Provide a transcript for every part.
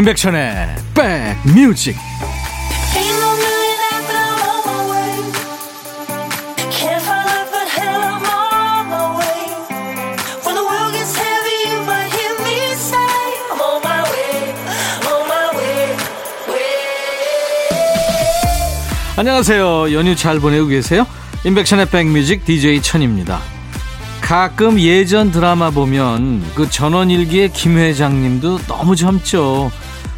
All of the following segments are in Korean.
임백천의 백뮤직. 안녕하세요. 연휴 잘 보내고 계세요? 임백천의 백뮤직 DJ 천입니다. 가끔 예전 드라마 보면 그 전원일기의 김 회장님도 너무 젊죠.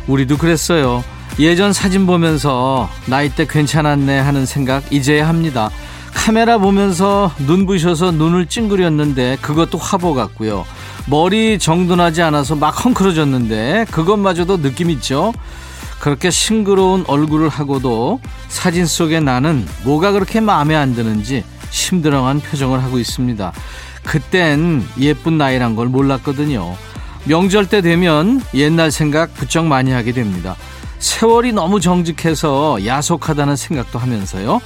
우리도 그랬어요. 예전 사진 보면서 나이 때 괜찮았네 하는 생각 이제야 합니다. 카메라 보면서 눈부셔서 눈을 찡그렸는데 그것도 화보 같고요. 머리 정돈하지 않아서 막 헝클어졌는데 그것마저도 느낌 있죠. 그렇게 싱그러운 얼굴을 하고도 사진 속에 나는 뭐가 그렇게 마음에 안 드는지 심드렁한 표정을 하고 있습니다. 그땐 예쁜 나이란 걸 몰랐거든요. 명절 때 되면 옛날 생각 부쩍 많이 하게 됩니다. 세월이 너무 정직해서 야속하다는 생각도 하면서요.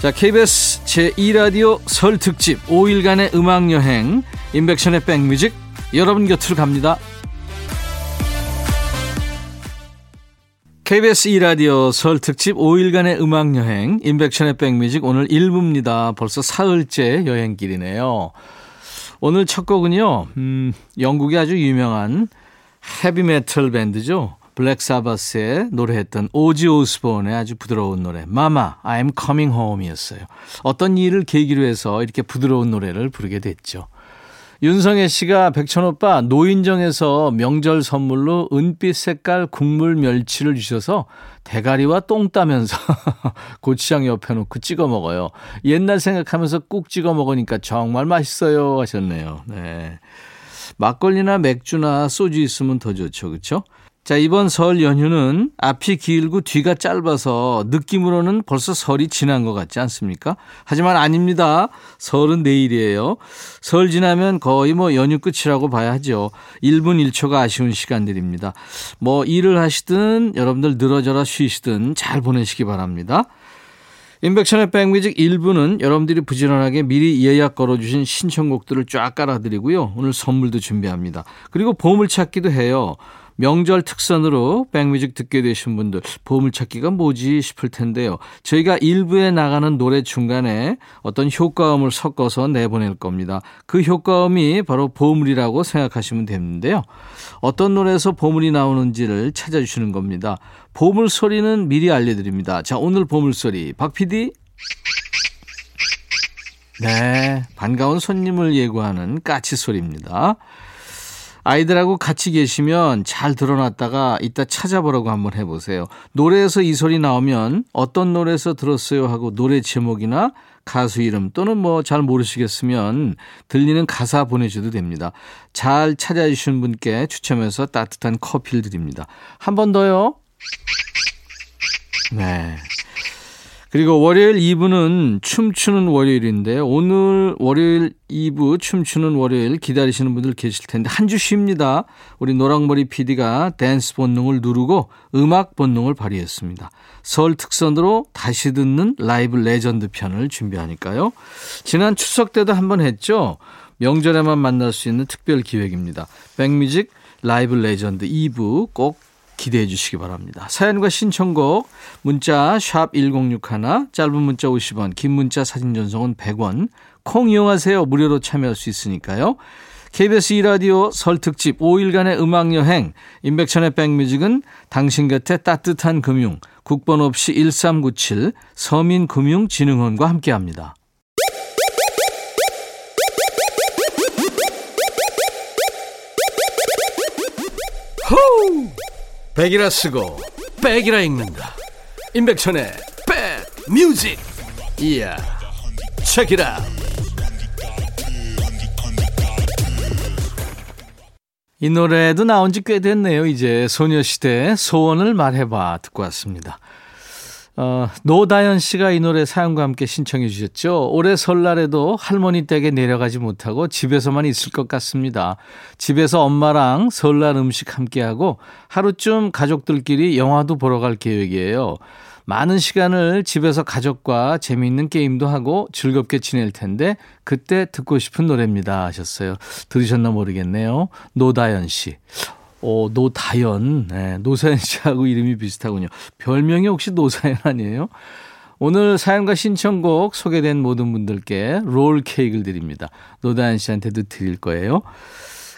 자, KBS 제2라디오 설 특집 5일간의 음악여행 인백션의 백뮤직 여러분 곁으로 갑니다. KBS 2라디오 설 특집 5일간의 음악여행 인백션의 백뮤직 오늘 1부입니다. 벌써 사흘째 여행길이네요. 오늘 첫 곡은요, 음, 영국의 아주 유명한 헤비메탈 밴드죠. 블랙사바스의 노래했던 오지 오스본의 아주 부드러운 노래 마마 I'm Coming Home이었어요. 어떤 일을 계기로 해서 이렇게 부드러운 노래를 부르게 됐죠. 윤성애 씨가 백천 오빠 노인정에서 명절 선물로 은빛 색깔 국물 멸치를 주셔서 대가리와 똥 따면서 고추장 옆에 놓고 찍어 먹어요. 옛날 생각하면서 꾹 찍어 먹으니까 정말 맛있어요 하셨네요. 네. 막걸리나 맥주나 소주 있으면 더 좋죠. 그렇죠? 자, 이번 설 연휴는 앞이 길고 뒤가 짧아서 느낌으로는 벌써 설이 지난 것 같지 않습니까? 하지만 아닙니다. 설은 내일이에요. 설 지나면 거의 뭐 연휴 끝이라고 봐야 하죠. 1분 1초가 아쉬운 시간들입니다. 뭐 일을 하시든 여러분들 늘어져라 쉬시든 잘 보내시기 바랍니다. 인백션의 백뮤직 1부는 여러분들이 부지런하게 미리 예약 걸어주신 신청곡들을 쫙 깔아드리고요. 오늘 선물도 준비합니다. 그리고 보물찾기도 해요. 명절 특선으로 백뮤직 듣게 되신 분들 보물찾기가 뭐지 싶을 텐데요. 저희가 일부에 나가는 노래 중간에 어떤 효과음을 섞어서 내보낼 겁니다. 그 효과음이 바로 보물이라고 생각하시면 되는데요. 어떤 노래에서 보물이 나오는지를 찾아주시는 겁니다. 보물 소리는 미리 알려드립니다. 자, 오늘 보물 소리 박 PD. 네, 반가운 손님을 예고하는 까치 소리입니다. 아이들하고 같이 계시면 잘 들어놨다가 이따 찾아보라고 한번 해보세요. 노래에서 이 소리 나오면 어떤 노래에서 들었어요 하고 노래 제목이나 가수 이름 또는 뭐 잘 모르시겠으면 들리는 가사 보내셔도 됩니다. 잘 찾아주신 분께 추첨해서 따뜻한 커피를 드립니다. 한 번 더요. 네. 그리고 월요일 2부는 춤추는 월요일인데 오늘 월요일 2부 춤추는 월요일 기다리시는 분들 계실 텐데 한 주 쉽니다. 우리 노랑머리 PD가 댄스 본능을 누르고 음악 본능을 발휘했습니다. 설 특선으로 다시 듣는 라이브 레전드 편을 준비하니까요. 지난 추석 때도 한번 했죠. 명절에만 만날 수 있는 특별 기획입니다. 백뮤직 라이브 레전드 2부 꼭 기대해 주시기 바랍니다. 사연과 신청곡 문자 샵 1061, 짧은 문자 50원, 긴 문자 사진 전송은 100원, 콩 이용하세요. 무료로 참여할 수 있으니까요. KBS 2라디오 설 특집 5일간의 음악여행 임백천의 백뮤직은 당신 곁에 따뜻한 금융 국번 없이 1397 서민금융진흥원과 함께합니다. 호우! 백이라 쓰고 백이라 읽는다. 임백천의 백뮤직. 이야 책이라. 이 노래도 나온 지 꽤 됐네요. 이제 소녀시대 소원을 말해봐 듣고 왔습니다 어, 노다연 씨가 이 노래 사연과 함께 신청해 주셨죠. 올해 설날에도 할머니 댁에 내려가지 못하고 집에서만 있을 것 같습니다. 집에서 엄마랑 설날 음식 함께하고 하루쯤 가족들끼리 영화도 보러 갈 계획이에요. 많은 시간을 집에서 가족과 재미있는 게임도 하고 즐겁게 지낼 텐데 그때 듣고 싶은 노래입니다 하셨어요. 들으셨나 모르겠네요. 노다연 씨. 오, 노다연. 네, 노사연 씨하고 이름이 비슷하군요. 별명이 혹시 노사연 아니에요? 오늘 사연과 신청곡 소개된 모든 분들께 롤 케이크를 드립니다. 노다연 씨한테도 드릴 거예요.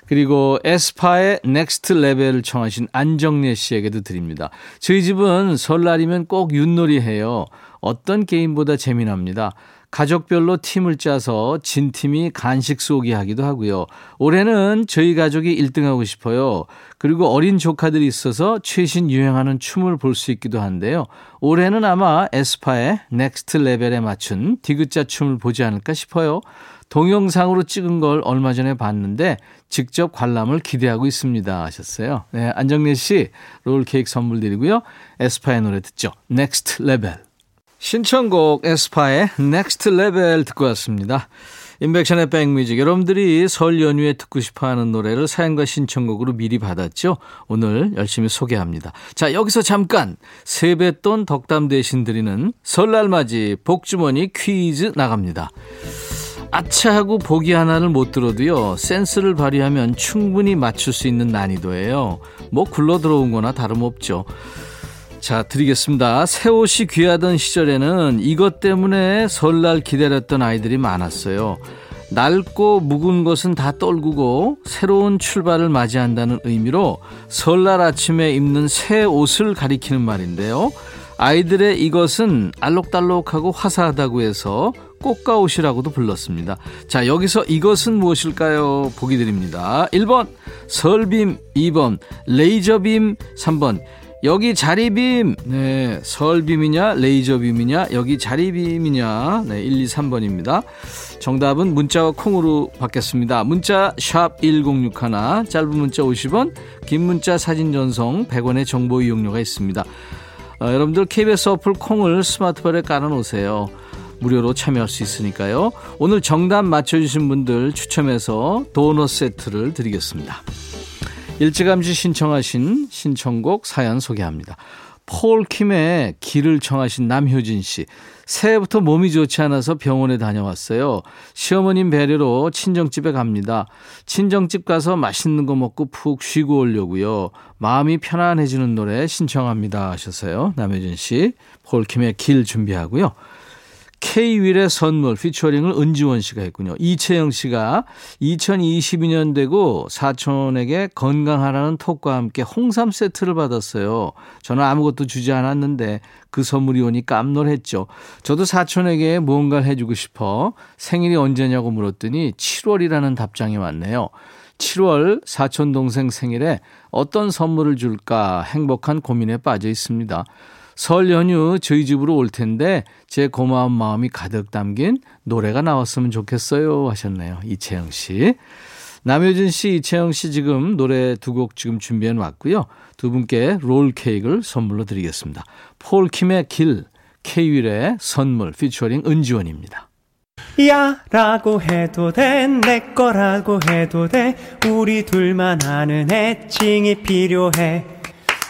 그리고 에스파의 Next Level을 청하신 안정래 씨에게도 드립니다. 저희 집은 설날이면 꼭 윷놀이 해요. 어떤 게임보다 재미납니다. 가족별로 팀을 짜서 진 팀이 간식 쏘기 하기도 하고요. 올해는 저희 가족이 1등하고 싶어요. 그리고 어린 조카들이 있어서 최신 유행하는 춤을 볼 수 있기도 한데요. 올해는 아마 에스파의 Next Level에 맞춘 디귿자 춤을 보지 않을까 싶어요. 동영상으로 찍은 걸 얼마 전에 봤는데 직접 관람을 기대하고 있습니다 하셨어요. 네, 안정래 씨 롤케이크 선물 드리고요. 에스파의 노래 듣죠. Next Level. 신청곡 에스파의 Next Level 듣고 왔습니다. 임백천의 백뮤직 여러분들이 설 연휴에 듣고 싶어하는 노래를 사연과 신청곡으로 미리 받았죠. 오늘 열심히 소개합니다. 자 여기서 잠깐 세뱃돈 덕담 대신 드리는 설날 맞이 복주머니 퀴즈 나갑니다. 아차 하고 보기 하나를 못 들어도요 센스를 발휘하면 충분히 맞출 수 있는 난이도예요. 뭐 굴러 들어온 거나 다름없죠. 자, 드리겠습니다. 새 옷이 귀하던 시절에는 이것 때문에 설날 기다렸던 아이들이 많았어요. 낡고 묵은 것은 다 떨구고 새로운 출발을 맞이한다는 의미로 설날 아침에 입는 새 옷을 가리키는 말인데요. 아이들의 이것은 알록달록하고 화사하다고 해서 꽃가옷이라고도 불렀습니다. 자, 여기서 이것은 무엇일까요? 보기 드립니다. 1번 설빔, 2번 레이저빔, 3번 여기 자리빔, 네, 설빔이냐, 레이저빔이냐, 여기 자리빔이냐, 네, 1, 2, 3번입니다. 정답은 문자와 콩으로 받겠습니다. 문자 샵 1061, 짧은 문자 50원, 긴 문자 사진 전송 100원의 정보 이용료가 있습니다. 어, 여러분들 KBS 어플 콩을 스마트폰에 깔아놓으세요. 무료로 참여할 수 있으니까요. 오늘 정답 맞춰주신 분들 추첨해서 도넛 세트를 드리겠습니다. 일찌감치 신청하신 신청곡 사연 소개합니다. 폴 킴의 길을 청하신 남효진 씨. 새해부터 몸이 좋지 않아서 병원에 다녀왔어요. 시어머님 배려로 친정집에 갑니다. 친정집 가서 맛있는 거 먹고 푹 쉬고 오려고요. 마음이 편안해지는 노래 신청합니다 하셨어요. 남효진 씨. 폴 킴의 길 준비하고요. K-윌의 선물 피처링을 은지원 씨가 했군요. 이채영 씨가 2022년 되고 사촌에게 건강하라는 톡과 함께 홍삼 세트를 받았어요. 저는 아무것도 주지 않았는데 그 선물이 오니 깜놀했죠. 저도 사촌에게 무언가를 해주고 싶어 생일이 언제냐고 물었더니 7월이라는 답장이 왔네요. 7월 사촌 동생 생일에 어떤 선물을 줄까 행복한 고민에 빠져 있습니다. 설 연휴 저희 집으로 올 텐데 제 고마운 마음이 가득 담긴 노래가 나왔으면 좋겠어요 하셨네요. 이채영 씨. 남효진 씨, 이채영 씨 지금 노래 두 곡 지금 준비해 놨고요. 두 분께 롤 케이크를 선물로 드리겠습니다. 폴 킴의 길, 케이윌의 선물 피처링 은지원입니다. 야 라고 해도 돼 내 거라고 해도 돼 우리 둘만 아는 애칭이 필요해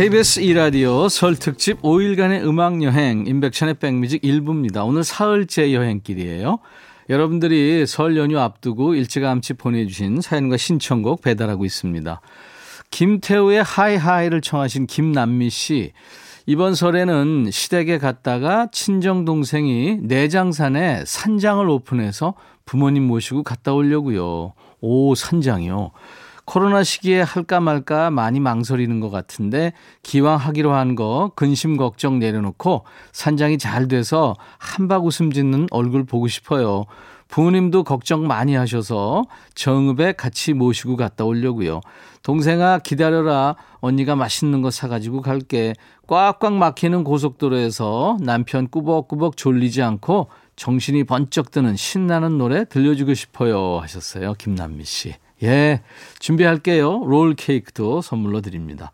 KBS 2라디오 설 특집 5일간의 음악여행 인백천의 백뮤직 1부입니다. 오늘 사흘째 여행길이에요. 여러분들이 설 연휴 앞두고 일찌감치 보내주신 사연과 신청곡 배달하고 있습니다. 김태우의 하이하이를 청하신 김남미 씨. 이번 설에는 시댁에 갔다가 친정 동생이 내장산에 산장을 오픈해서 부모님 모시고 갔다 오려고요. 오, 산장이요. 코로나 시기에 할까 말까 많이 망설이는 것 같은데 기왕 하기로 한 거 근심 걱정 내려놓고 산장이 잘 돼서 한박 웃음 짓는 얼굴 보고 싶어요. 부모님도 걱정 많이 하셔서 정읍에 같이 모시고 갔다 오려고요. 동생아 기다려라. 언니가 맛있는 거 사가지고 갈게. 꽉꽉 막히는 고속도로에서 남편 꾸벅꾸벅 졸리지 않고 정신이 번쩍 드는 신나는 노래 들려주고 싶어요 하셨어요. 김남미 씨. 예, 준비할게요. 롤 케이크도 선물로 드립니다.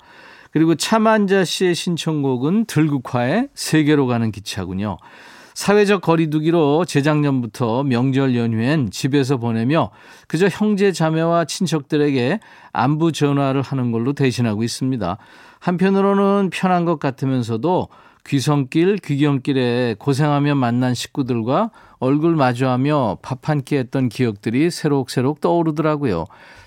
그리고 차만자 씨의 신청곡은 들국화의 세계로 가는 기차군요. 사회적 거리두기로 재작년부터 명절 연휴엔 집에서 보내며 그저 형제 자매와 친척들에게 안부 전화를 하는 걸로 대신하고 있습니다. 한편으로는 편한 것 같으면서도 귀성길, 귀경길에 고생하며 만난 식구들과 얼굴 마주하며 밥 한 끼 했던 기억들이 새록새록 떠오르더라고요.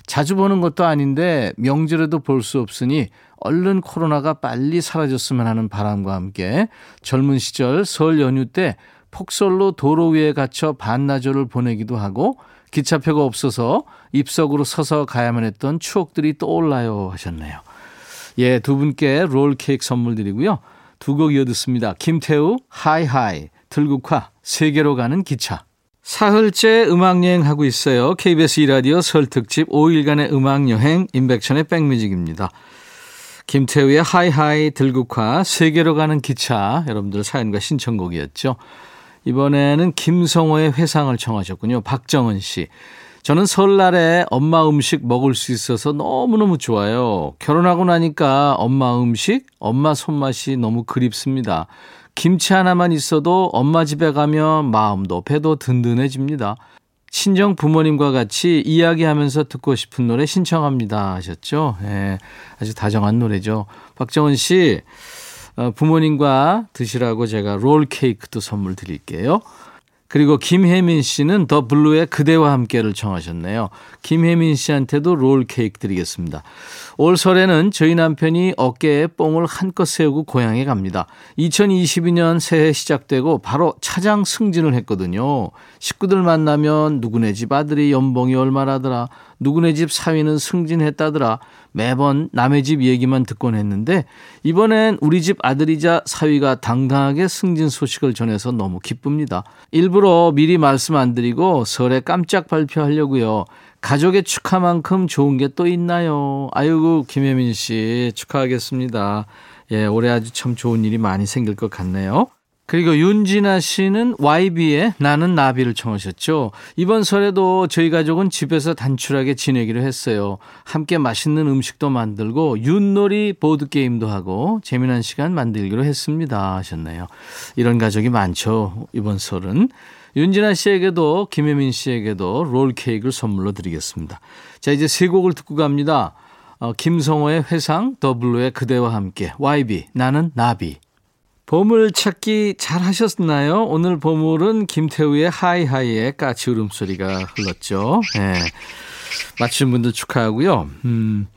자주 보는 것도 아닌데 명절에도 볼 수 없으니 얼른 코로나가 빨리 사라졌으면 하는 바람과 함께 젊은 시절 설 연휴 때 폭설로 도로 위에 갇혀 반나절을 보내기도 하고 기차표가 없어서 입석으로 서서 가야만 했던 추억들이 떠올라요 하셨네요. 예, 두 분께 롤 케이크 선물 드리고요. 두 곡 이어 듣습니다. 김태우, High High, 들국화, 세계로 가는 기차. 사흘째 음악여행 하고 있어요. KBS 이라디오 설 특집 5일간의 음악여행 임백천의 백뮤직입니다. 김태우의 High High 들국화 세계로 가는 기차 여러분들 사연과 신청곡이었죠. 이번에는 김성호의 회상을 청하셨군요. 박정은 씨. 저는 설날에 엄마 음식 먹을 수 있어서 너무너무 좋아요. 결혼하고 나니까 엄마 음식, 엄마 손맛이 너무 그립습니다. 김치 하나만 있어도 엄마 집에 가면 마음도 배도 든든해집니다. 친정 부모님과 같이 이야기하면서 듣고 싶은 노래 신청합니다 하셨죠. 예, 아주 다정한 노래죠. 박정은 씨, 어, 부모님과 드시라고 제가 롤 케이크도 선물 드릴게요. 그리고 김혜민 씨는 더 블루의 그대와 함께를 청하셨네요. 김혜민 씨한테도 롤 케이크 드리겠습니다. 올 설에는 저희 남편이 어깨에 뽕을 한껏 세우고 고향에 갑니다. 2022년 새해 시작되고 바로 차장 승진을 했거든요. 식구들 만나면 누구네 집 아들이 연봉이 얼마라더라. 누구네 집 사위는 승진했다더라. 매번 남의 집 얘기만 듣곤 했는데 이번엔 우리 집 아들이자 사위가 당당하게 승진 소식을 전해서 너무 기쁩니다. 일부러 미리 말씀 안 드리고 설에 깜짝 발표하려고요. 가족의 축하만큼 좋은 게 또 있나요? 아이고, 김혜민 씨, 축하하겠습니다. 예, 올해 아주 참 좋은 일이 많이 생길 것 같네요. 그리고 윤진아 씨는 YB의 나는 나비를 청하셨죠. 이번 설에도 저희 가족은 집에서 단출하게 지내기로 했어요. 함께 맛있는 음식도 만들고 윷놀이 보드게임도 하고 재미난 시간 만들기로 했습니다 하셨네요. 이런 가족이 많죠. 이번 설은. 윤진아 씨에게도 김혜민 씨에게도 롤 케이크를 선물로 드리겠습니다. 자 이제 세 곡을 듣고 갑니다. 어, 김성호의 회상, 더블로의 그대와 함께, YB, 나는 나비. 보물 찾기 잘 하셨나요? 오늘 보물은 김태우의 하이하이의 까치 울음소리가 흘렀죠. 네. 맞춘 분들 축하하고요. 음,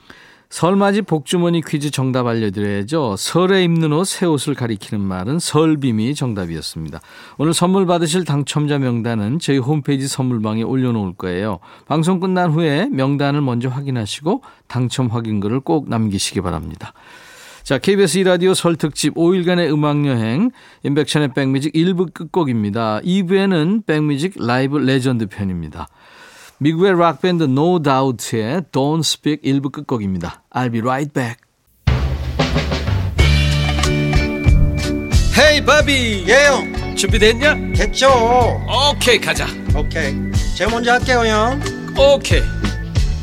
설맞이 복주머니 퀴즈 정답 알려드려야죠. 설에 입는 옷, 새 옷을 가리키는 말은 설빔이 정답이었습니다. 오늘 선물 받으실 당첨자 명단은 저희 홈페이지 선물방에 올려놓을 거예요. 방송 끝난 후에 명단을 먼저 확인하시고 당첨 확인글을 꼭 남기시기 바랍니다. 자, KBS 이라디오 설 특집 5일간의 음악여행, 임백천의 백뮤직 1부 끝곡입니다. 2부에는 백뮤직 라이브 레전드 편입니다. 미국의 락밴드 No Doubt의 Don't Speak 1부 끝곡입니다. I'll be right back. Hey Bobby. 예, 형. 준비됐냐? 됐죠. 오케이 가자. 오케이. 제가 먼저 할게요 형. 오케이.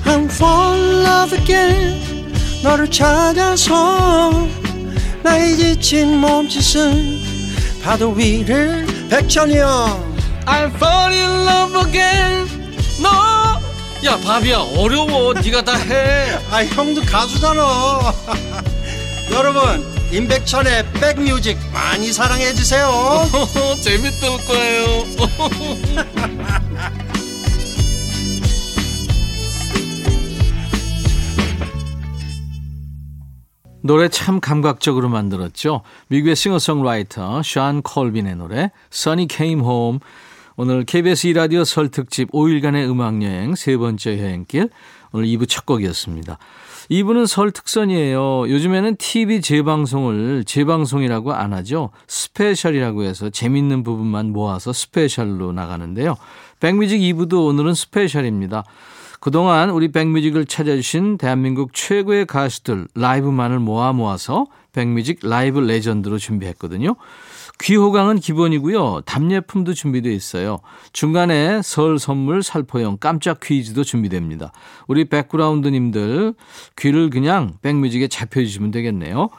I'm fall in love again. 너를 찾아서 나의 지친 몸짓은 파도 위를 백천이 형. I'm fall in love again 너야 바비야 어려워. 네가 다해. 아 형도 가수잖아. 여러분 임백천의 백뮤직 많이 사랑해 주세요. 재밌을 거예요. 노래 참 감각적으로 만들었죠. 미국의 싱어송라이터 숀 콜빈의 노래 Sunny Came Home 오늘 KBS 이라디오 설 특집 5일간의 음악여행 세 번째 여행길 오늘 2부 첫 곡이었습니다. 2부는 설 특선이에요. 요즘에는 TV 재방송을 재방송이라고 안 하죠. 스페셜이라고 해서 재밌는 부분만 모아서 스페셜로 나가는데요. 백뮤직 2부도 오늘은 스페셜입니다. 그동안 우리 백뮤직을 찾아주신 대한민국 최고의 가수들 라이브만을 모아 모아서 백뮤직 라이브 레전드로 준비했거든요. 귀호강은 기본이고요. 답례품도 준비되어 있어요. 중간에 설 선물 살포형 깜짝 퀴즈도 준비됩니다. 우리 백그라운드님들 귀를 그냥 백뮤직에 잡혀주시면 되겠네요.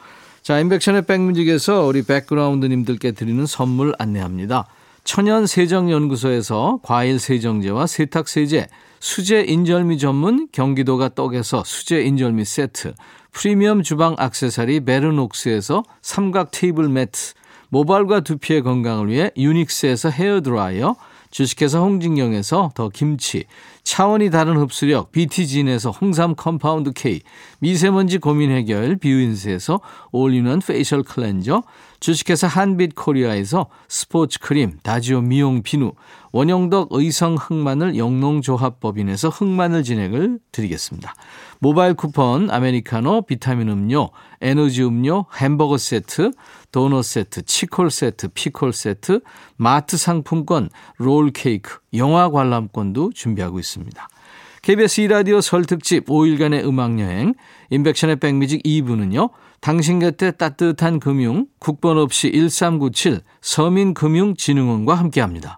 자, 임백천의 백뮤직에서 우리 백그라운드님들께 드리는 선물 안내합니다. 천연 세정연구소에서 과일 세정제와 세탁 세제, 수제 인절미 전문 경기도가 떡에서 수제 인절미 세트, 프리미엄 주방 악세사리 베르녹스에서 삼각 테이블 매트, 모발과 두피의 건강을 위해 유닉스에서 헤어드라이어, 주식회사 홍진경에서 더 김치, 차원이 다른 흡수력 BT진에서 홍삼 compound K, 미세먼지 고민 해결 뷰인스에서 all-in-one facial cleanser, 주식회사 한빛 코리아에서 스포츠 크림 다지오 미용 비누, 원형덕 의성 흑마늘 영농조합법인에서 흑마늘 진액을 드리겠습니다. 모바일 쿠폰, 아메리카노, 비타민 음료, 에너지 음료, 햄버거 세트, 도넛 세트, 치콜 세트, 피콜 세트, 마트 상품권, 롤 케이크, 영화 관람권도 준비하고 있습니다. KBS 2라디오 설 특집 5일간의 음악여행, 인백션의 백뮤직 2부는요, 당신 곁에 따뜻한 금융, 국번 없이 1397 서민금융진흥원과 함께합니다.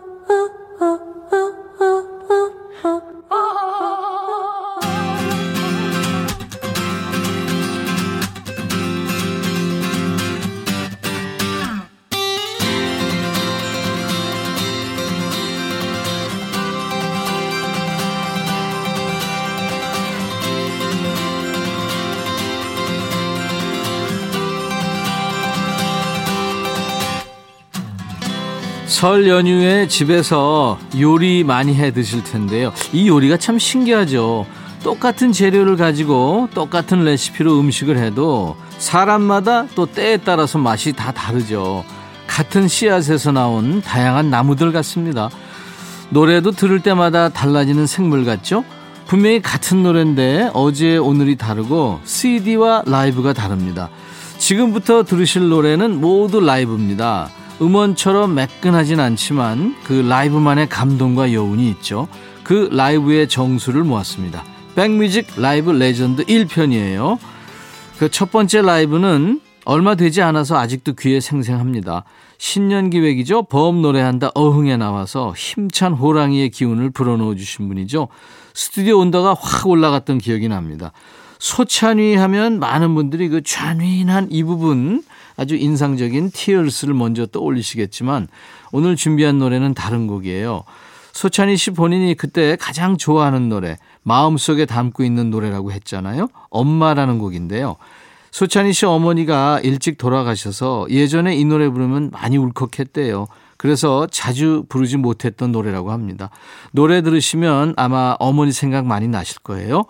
설 연휴에 집에서 요리 많이 해 드실 텐데요. 이 요리가 참 신기하죠. 똑같은 재료를 가지고 똑같은 레시피로 음식을 해도 사람마다 또 때에 따라서 맛이 다 다르죠. 같은 씨앗에서 나온 다양한 나무들 같습니다. 노래도 들을 때마다 달라지는 생물 같죠? 분명히 같은 노래인데 어제 오늘이 다르고 CD와 라이브가 다릅니다. 지금부터 들으실 노래는 모두 라이브입니다. 음원처럼 매끈하진 않지만 그 라이브만의 감동과 여운이 있죠. 그 라이브의 정수를 모았습니다. 백뮤직 라이브 레전드 1편이에요. 그 첫 번째 라이브는 얼마 되지 않아서 아직도 귀에 생생합니다. 신년 기획이죠. 범 노래한다 어흥에 나와서 힘찬 호랑이의 기운을 불어넣어 주신 분이죠. 스튜디오 온도가 확 올라갔던 기억이 납니다. 소찬휘 하면 많은 분들이 그 찬휘한 이 부분 아주 인상적인 티얼스를 먼저 떠올리시겠지만 오늘 준비한 노래는 다른 곡이에요. 소찬희 씨 본인이 그때 가장 좋아하는 노래, 마음속에 담고 있는 노래라고 했잖아요. 엄마라는 곡인데요. 소찬희 씨 어머니가 일찍 돌아가셔서 예전에 이 노래 부르면 많이 울컥했대요. 그래서 자주 부르지 못했던 노래라고 합니다. 노래 들으시면 아마 어머니 생각 많이 나실 거예요.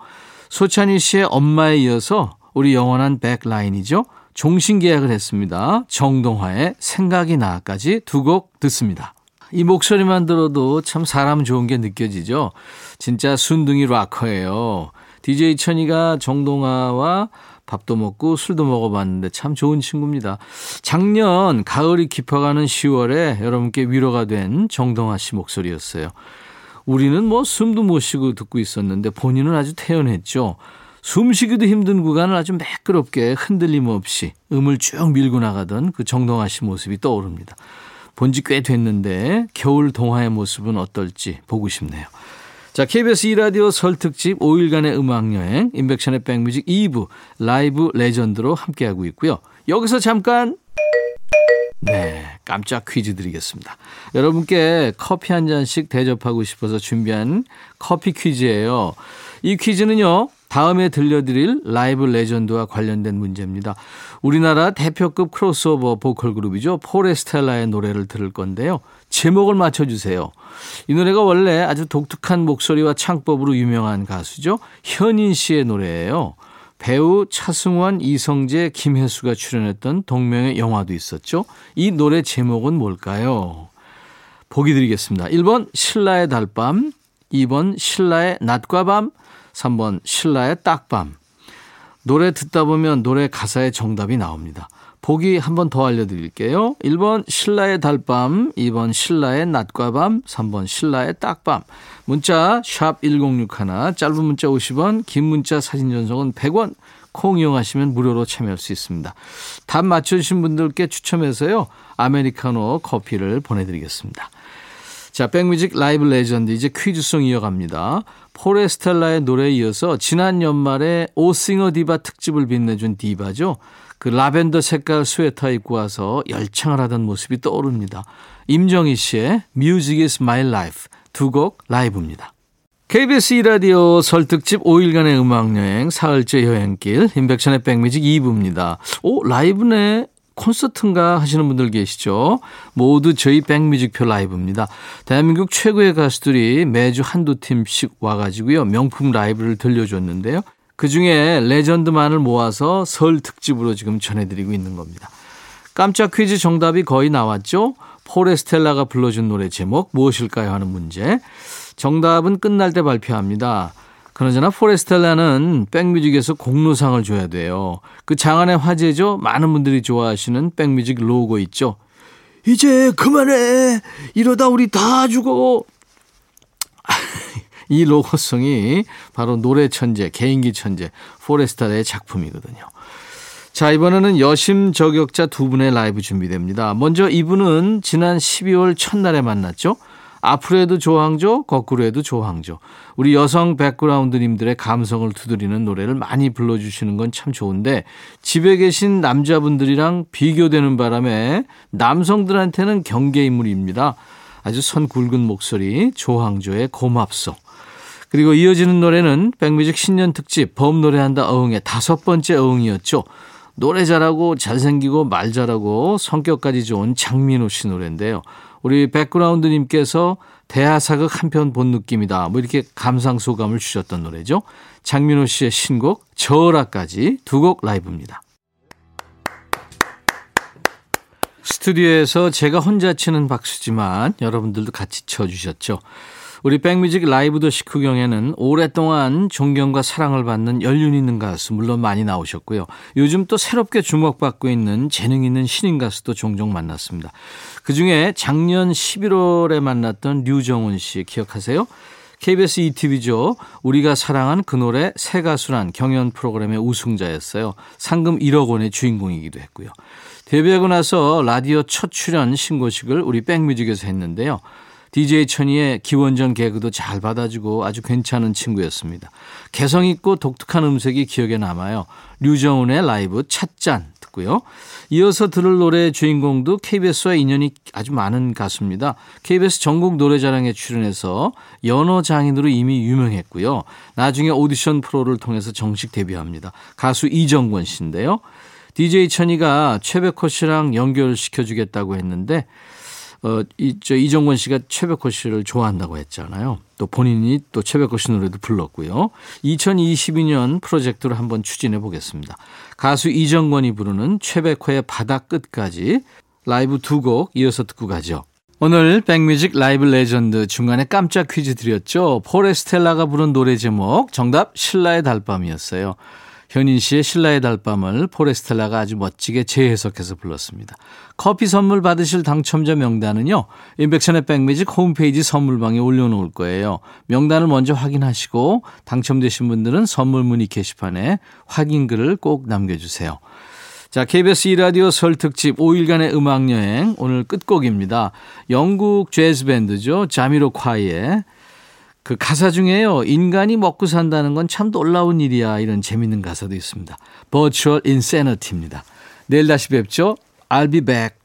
소찬희 씨의 엄마에 이어서 우리 영원한 백라인이죠. 종신 계약을 했습니다. 정동화의 생각이 나까지 두 곡 듣습니다. 이 목소리만 들어도 참 사람 좋은 게 느껴지죠. 진짜 순둥이 락커예요. DJ 천이가 정동화와 밥도 먹고 술도 먹어봤는데 참 좋은 친구입니다. 작년 가을이 깊어가는 10월에 여러분께 위로가 된 정동화 씨 목소리였어요. 우리는 뭐 숨도 못 쉬고 듣고 있었는데 본인은 아주 태연했죠. 숨쉬기도 힘든 구간을 아주 매끄럽게 흔들림 없이 음을 쭉 밀고 나가던 그 정동하 씨 모습이 떠오릅니다. 본 지 꽤 됐는데 겨울 동하의 모습은 어떨지 보고 싶네요. 자, KBS 2라디오 설 특집 5일간의 음악여행 임백천의 백뮤직 2부 라이브 레전드로 함께하고 있고요. 여기서 잠깐 네, 깜짝 퀴즈 드리겠습니다. 여러분께 커피 한 잔씩 대접하고 싶어서 준비한 커피 퀴즈예요. 이 퀴즈는요. 다음에 들려드릴 라이브 레전드와 관련된 문제입니다. 우리나라 대표급 크로스오버 보컬 그룹이죠. 포레스텔라의 노래를 들을 건데요. 제목을 맞춰주세요. 이 노래가 원래 아주 독특한 목소리와 창법으로 유명한 가수죠. 현인 씨의 노래예요. 배우 차승원, 이성재, 김혜수가 출연했던 동명의 영화도 있었죠. 이 노래 제목은 뭘까요? 보기 드리겠습니다. 1번 신라의 달밤, 2번 신라의 낮과 밤, 3번 신라의 딱밤. 노래 듣다 보면 노래 가사의 정답이 나옵니다. 보기 한 번 더 알려드릴게요. 1번 신라의 달밤, 2번 신라의 낮과 밤, 3번 신라의 딱밤. 문자 샵 1061, 짧은 문자 50원, 긴 문자 사진 전송은 100원, 콩 이용하시면 무료로 참여할 수 있습니다. 답 맞춰주신 분들께 추첨해서요. 아메리카노 커피를 보내드리겠습니다. 자, 백뮤직 라이브 레전드 이제 퀴즈송 이어갑니다. 포레스텔라의 노래에 이어서 지난 연말에 오싱어 디바 특집을 빛내준 디바죠. 그 라벤더 색깔 스웨터 입고 와서 열창을 하던 모습이 떠오릅니다. 임정희 씨의 Music is my life 두 곡 라이브입니다. KBS 2라디오 설특집 5일간의 음악여행 사흘째 여행길 인백션의 백뮤직 2부입니다. 오 라이브네 콘서트인가 하시는 분들 계시죠? 모두 저희 백뮤직표 라이브입니다. 대한민국 최고의 가수들이 매주 한두 팀씩 와가지고요. 명품 라이브를 들려줬는데요. 그 중에 레전드만을 모아서 설 특집으로 지금 전해드리고 있는 겁니다. 깜짝 퀴즈 정답이 거의 나왔죠? 포레스텔라가 불러준 노래 제목 무엇일까요? 하는 문제. 정답은 끝날 때 발표합니다. 그러잖아 포레스텔라는 백뮤직에서 공로상을 줘야 돼요. 그 장안의 화제죠. 많은 분들이 좋아하시는 백뮤직 로고 있죠. 이제 그만해. 이러다 우리 다 죽어. 이 로고송이 바로 노래 천재, 개인기 천재 포레스타의 작품이거든요. 자, 이번에는 여심 저격자 두 분의 라이브 준비됩니다. 먼저 이분은 지난 12월 첫날에 만났죠. 앞으로 해도 조항조, 거꾸로 해도 조항조. 우리 여성 백그라운드님들의 감성을 두드리는 노래를 많이 불러주시는 건 참 좋은데 집에 계신 남자분들이랑 비교되는 바람에 남성들한테는 경계인물입니다. 아주 선 굵은 목소리 조항조의 고맙소. 그리고 이어지는 노래는 백뮤직 신년 특집 범 노래한다 어흥의 다섯 번째 어흥이었죠. 노래 잘하고 잘생기고 말 잘하고 성격까지 좋은 장민호 씨 노래인데요. 우리 백그라운드님께서 대하사극 한 편 본 느낌이다. 뭐 이렇게 감상 소감을 주셨던 노래죠. 장민호 씨의 신곡 저라까지 두 곡 라이브입니다. 스튜디오에서 제가 혼자 치는 박수지만 여러분들도 같이 쳐주셨죠. 우리 백뮤직 라이브 더 식후경에는 오랫동안 존경과 사랑을 받는 연륜 있는 가수 물론 많이 나오셨고요. 요즘 또 새롭게 주목받고 있는 재능 있는 신인 가수도 종종 만났습니다. 그중에 작년 11월에 만났던 류정훈 씨 기억하세요? KBS ETV죠. 우리가 사랑한 그 노래 새 가수란 경연 프로그램의 우승자였어요. 상금 1억 원의 주인공이기도 했고요. 데뷔하고 나서 라디오 첫 출연 신고식을 우리 백뮤직에서 했는데요. DJ 천이의 기원전 개그도 잘 받아주고 아주 괜찮은 친구였습니다. 개성 있고 독특한 음색이 기억에 남아요. 류정훈의 라이브 찻잔 듣고요. 이어서 들을 노래의 주인공도 KBS와 인연이 아주 많은 가수입니다. KBS 전국 노래자랑에 출연해서 연어 장인으로 이미 유명했고요. 나중에 오디션 프로를 통해서 정식 데뷔합니다. 가수 이정권 씨인데요. DJ 천이가 최백호 씨랑 연결시켜주겠다고 했는데 어, 이, 저, 이정권 씨가 최백호 씨를 좋아한다고 했잖아요. 또 본인이 또 최백호 씨 노래도 불렀고요. 2022년 프로젝트를 한번 추진해 보겠습니다. 가수 이정권이 부르는 최백호의 바다 끝까지 라이브 두 곡 이어서 듣고 가죠. 오늘 백뮤직 라이브 레전드 중간에 깜짝 퀴즈 드렸죠. 포레스텔라가 부른 노래 제목 정답 신라의 달밤이었어요. 현인 씨의 신라의 달밤을 포레스텔라가 아주 멋지게 재해석해서 불렀습니다. 커피 선물 받으실 당첨자 명단은요. 임백천의 백뮤직 홈페이지 선물방에 올려놓을 거예요. 명단을 먼저 확인하시고 당첨되신 분들은 선물 문의 게시판에 확인글을 꼭 남겨주세요. 자, KBS 2라디오 설 특집 5일간의 음악여행 오늘 끝곡입니다. 영국 재즈 밴드죠. 자미로콰이의 그 가사 중에요. 인간이 먹고 산다는 건 참 놀라운 일이야. 이런 재밌는 가사도 있습니다. Virtual Insanity입니다. 내일 다시 뵙죠. I'll be back.